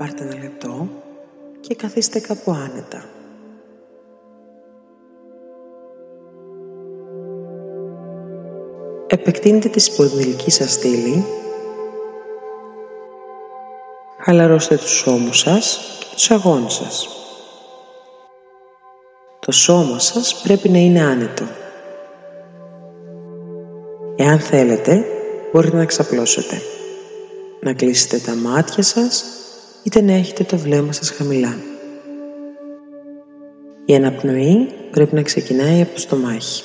Πάρτε ένα λεπτό και καθίστε κάπου άνετα. Επεκτείνετε τη σπονδυλική σας στήλη. Χαλαρώστε τους ώμους σας και τους αγώνες σας. Το σώμα σας πρέπει να είναι άνετο. Εάν θέλετε, μπορείτε να ξαπλώσετε. Να κλείσετε τα μάτια σας, είτε να έχετε το βλέμμα σας χαμηλά. Η αναπνοή πρέπει να ξεκινάει από το στομάχι.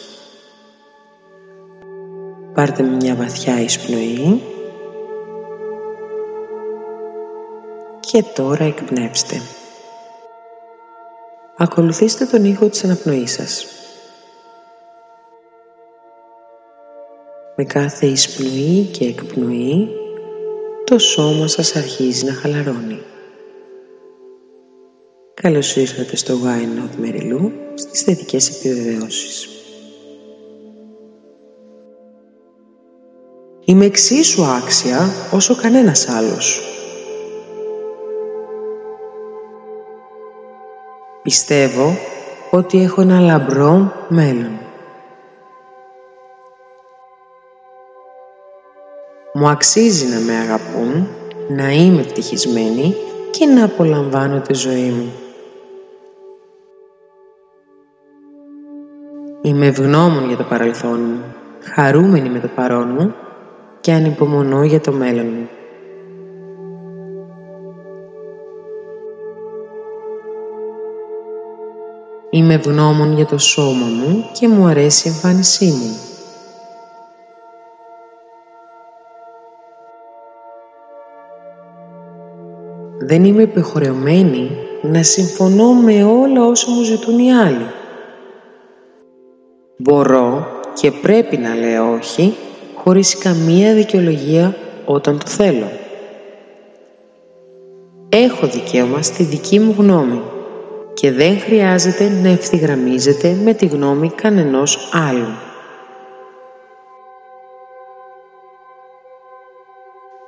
Πάρτε μια βαθιά εισπνοή και τώρα εκπνεύστε. Ακολουθήστε τον ήχο της αναπνοής σας. Με κάθε εισπνοή και εκπνοή το σώμα σας αρχίζει να χαλαρώνει. Καλώς ήρθατε στο Wine Not Merry στις θετικές επιβεβαιώσεις. Είμαι εξίσου άξια όσο κανένας άλλος. Πιστεύω ότι έχω ένα λαμπρό μέλλον. Μου αξίζει να με αγαπούν, να είμαι ευτυχισμένη και να απολαμβάνω τη ζωή μου. Είμαι ευγνώμων για το παρελθόν μου, χαρούμενη με το παρόν μου και ανυπομονώ για το μέλλον μου. Είμαι ευγνώμων για το σώμα μου και μου αρέσει η εμφάνισή μου. Δεν είμαι υποχρεωμένη να συμφωνώ με όλα όσα μου ζητούν οι άλλοι. Μπορώ και πρέπει να λέω όχι χωρίς καμία δικαιολογία όταν το θέλω. Έχω δικαίωμα στη δική μου γνώμη και δεν χρειάζεται να ευθυγραμμίζεται με τη γνώμη κανενός άλλου.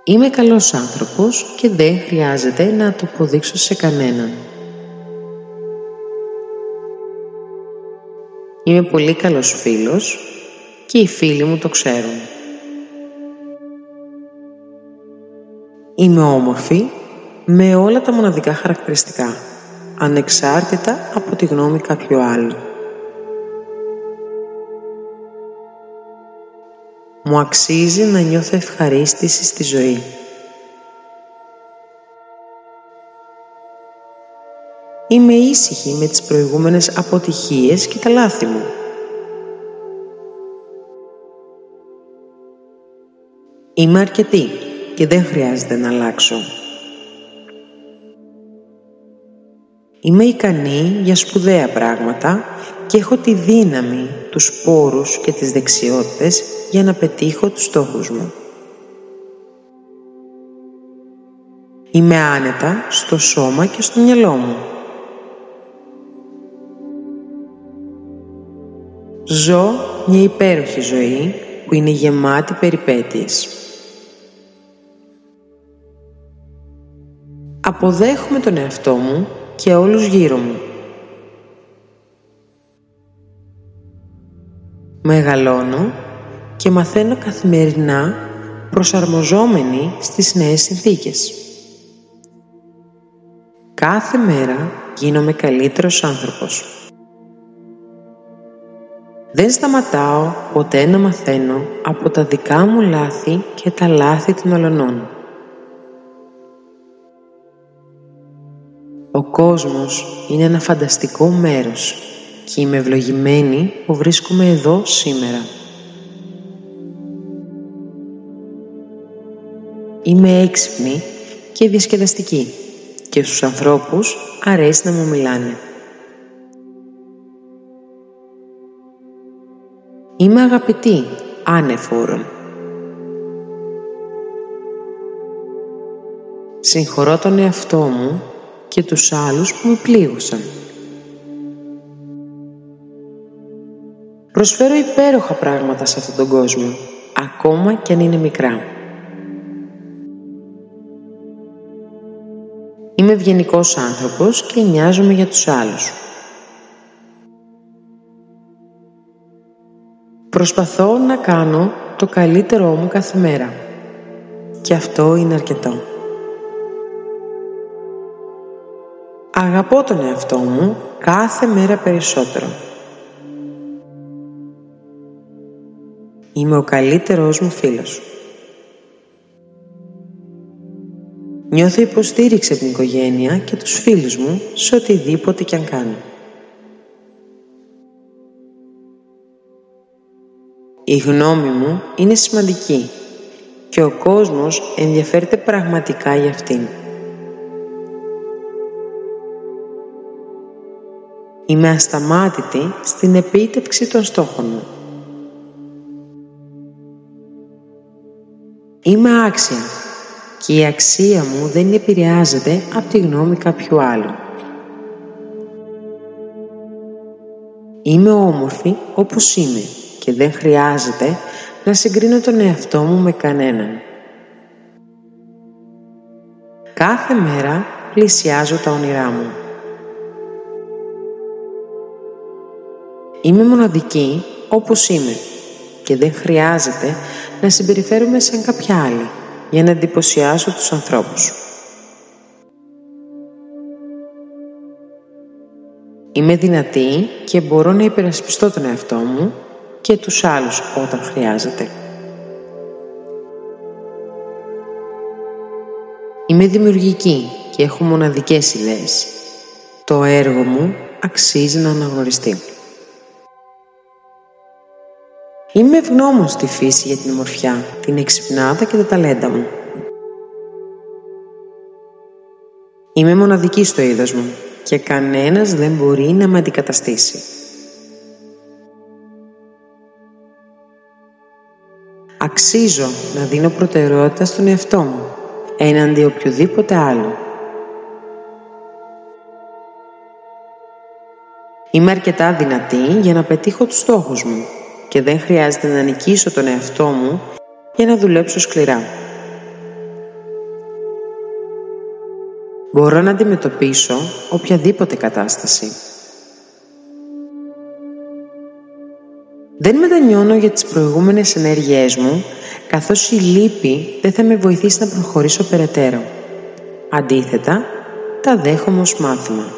Είμαι καλός άνθρωπος και δεν χρειάζεται να το αποδείξω σε κανέναν. Είμαι πολύ καλός φίλος και οι φίλοι μου το ξέρουν. Είμαι όμορφη με όλα τα μοναδικά χαρακτηριστικά, ανεξάρτητα από τη γνώμη κάποιου άλλου. Μου αξίζει να νιώθω ευχαρίστηση στη ζωή. Είμαι ήσυχη με τις προηγούμενες αποτυχίες και τα λάθη μου. Είμαι αρκετή και δεν χρειάζεται να αλλάξω. Είμαι ικανή για σπουδαία πράγματα και έχω τη δύναμη, τους πόρους και τις δεξιότητες για να πετύχω τους στόχους μου. Είμαι άνετα στο σώμα και στο μυαλό μου. Ζω μια υπέροχη ζωή που είναι γεμάτη περιπέτειες. Αποδέχομαι τον εαυτό μου και όλους γύρω μου. Μεγαλώνω και μαθαίνω καθημερινά προσαρμοζόμενοι στις νέες συνθήκες. Κάθε μέρα γίνομαι καλύτερος άνθρωπος. Δεν σταματάω ποτέ να μαθαίνω από τα δικά μου λάθη και τα λάθη των αλλωνών. Ο κόσμος είναι ένα φανταστικό μέρος και είμαι ευλογημένη που βρίσκομαι εδώ σήμερα. Είμαι έξυπνη και διασκεδαστική και στους ανθρώπους αρέσει να μου μιλάνε. Είμαι αγαπητή, άνεφόρον. Συγχωρώ τον εαυτό μου και τους άλλους που με πλήγωσαν. Προσφέρω υπέροχα πράγματα σε αυτόν τον κόσμο, ακόμα και αν είναι μικρά. Είμαι ευγενικός άνθρωπος και νοιάζομαι για τους άλλους. Προσπαθώ να κάνω το καλύτερό μου κάθε μέρα. Και αυτό είναι αρκετό. Αγαπώ τον εαυτό μου κάθε μέρα περισσότερο. Είμαι ο καλύτερός μου φίλος. Νιώθω υποστήριξη από την οικογένεια και τους φίλους μου σε οτιδήποτε κι αν κάνω. Η γνώμη μου είναι σημαντική και ο κόσμος ενδιαφέρεται πραγματικά για αυτήν. Είμαι ασταμάτητη στην επίτευξη των στόχων μου. Είμαι άξια και η αξία μου δεν επηρεάζεται από τη γνώμη κάποιου άλλου. Είμαι όμορφη όπως είμαι και δεν χρειάζεται να συγκρίνω τον εαυτό μου με κανέναν. Κάθε μέρα πλησιάζω τα όνειρά μου. Είμαι μοναδική όπως είμαι και δεν χρειάζεται να συμπεριφέρομαι σαν κάποια άλλη για να εντυπωσιάσω τους ανθρώπους. Είμαι δυνατή και μπορώ να υπερασπιστώ τον εαυτό μου και τους άλλους όταν χρειάζεται. Είμαι δημιουργική και έχω μοναδικές ιδέες. Το έργο μου αξίζει να αναγνωριστεί. Είμαι ευγνώμων στη φύση για την ομορφιά, την εξυπνάδα και τα ταλέντα μου. Είμαι μοναδική στο είδος μου και κανένας δεν μπορεί να με αντικαταστήσει. Αξίζω να δίνω προτεραιότητα στον εαυτό μου, έναντι οποιοδήποτε άλλο. Είμαι αρκετά δυνατή για να πετύχω τους στόχους μου και δεν χρειάζεται να νικήσω τον εαυτό μου για να δουλέψω σκληρά. Μπορώ να αντιμετωπίσω οποιαδήποτε κατάσταση. Δεν μετανιώνω για τις προηγούμενες ενέργειές μου, καθώς η λύπη δεν θα με βοηθήσει να προχωρήσω περαιτέρω. Αντίθετα, τα δέχομαι ως μάθημα.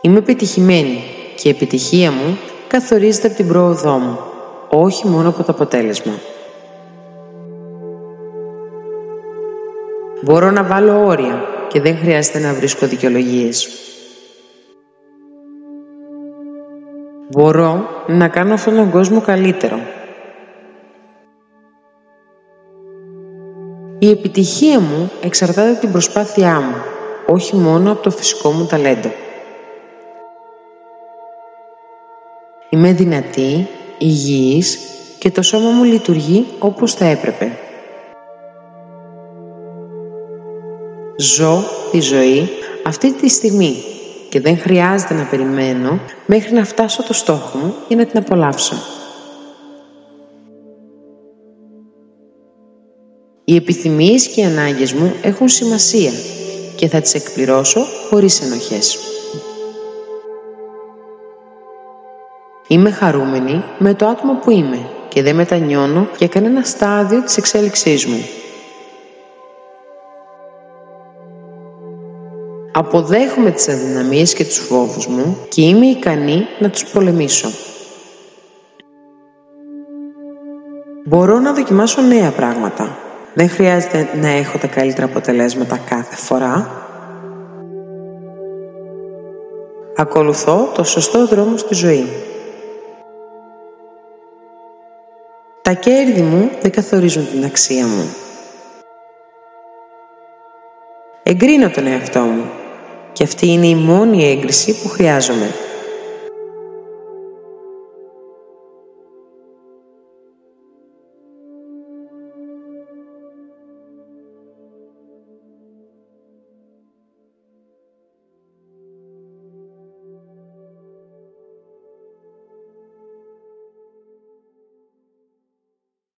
Είμαι επιτυχημένη και η επιτυχία μου καθορίζεται από την πρόοδό μου, όχι μόνο από το αποτέλεσμα. Μπορώ να βάλω όρια και δεν χρειάζεται να βρίσκω δικαιολογίες. Μπορώ να κάνω αυτόν τον κόσμο καλύτερο. Η επιτυχία μου εξαρτάται από την προσπάθειά μου, όχι μόνο από το φυσικό μου ταλέντο. Είμαι δυνατή, υγιής και το σώμα μου λειτουργεί όπως θα έπρεπε. Ζω τη ζωή αυτή τη στιγμή και δεν χρειάζεται να περιμένω μέχρι να φτάσω το στόχο μου για να την απολαύσω. Οι επιθυμίες και οι ανάγκες μου έχουν σημασία και θα τις εκπληρώσω χωρίς ενοχές. Είμαι χαρούμενη με το άτομο που είμαι και δεν μετανιώνω για κανένα στάδιο της εξέλιξής μου. Αποδέχομαι τις αδυναμίες και τους φόβους μου και είμαι ικανή να τους πολεμήσω. Μπορώ να δοκιμάσω νέα πράγματα. Δεν χρειάζεται να έχω τα καλύτερα αποτελέσματα κάθε φορά. Ακολουθώ το σωστό δρόμο στη ζωή. Τα κέρδη μου δεν καθορίζουν την αξία μου. Εγκρίνω τον εαυτό μου και αυτή είναι η μόνη έγκριση που χρειάζομαι.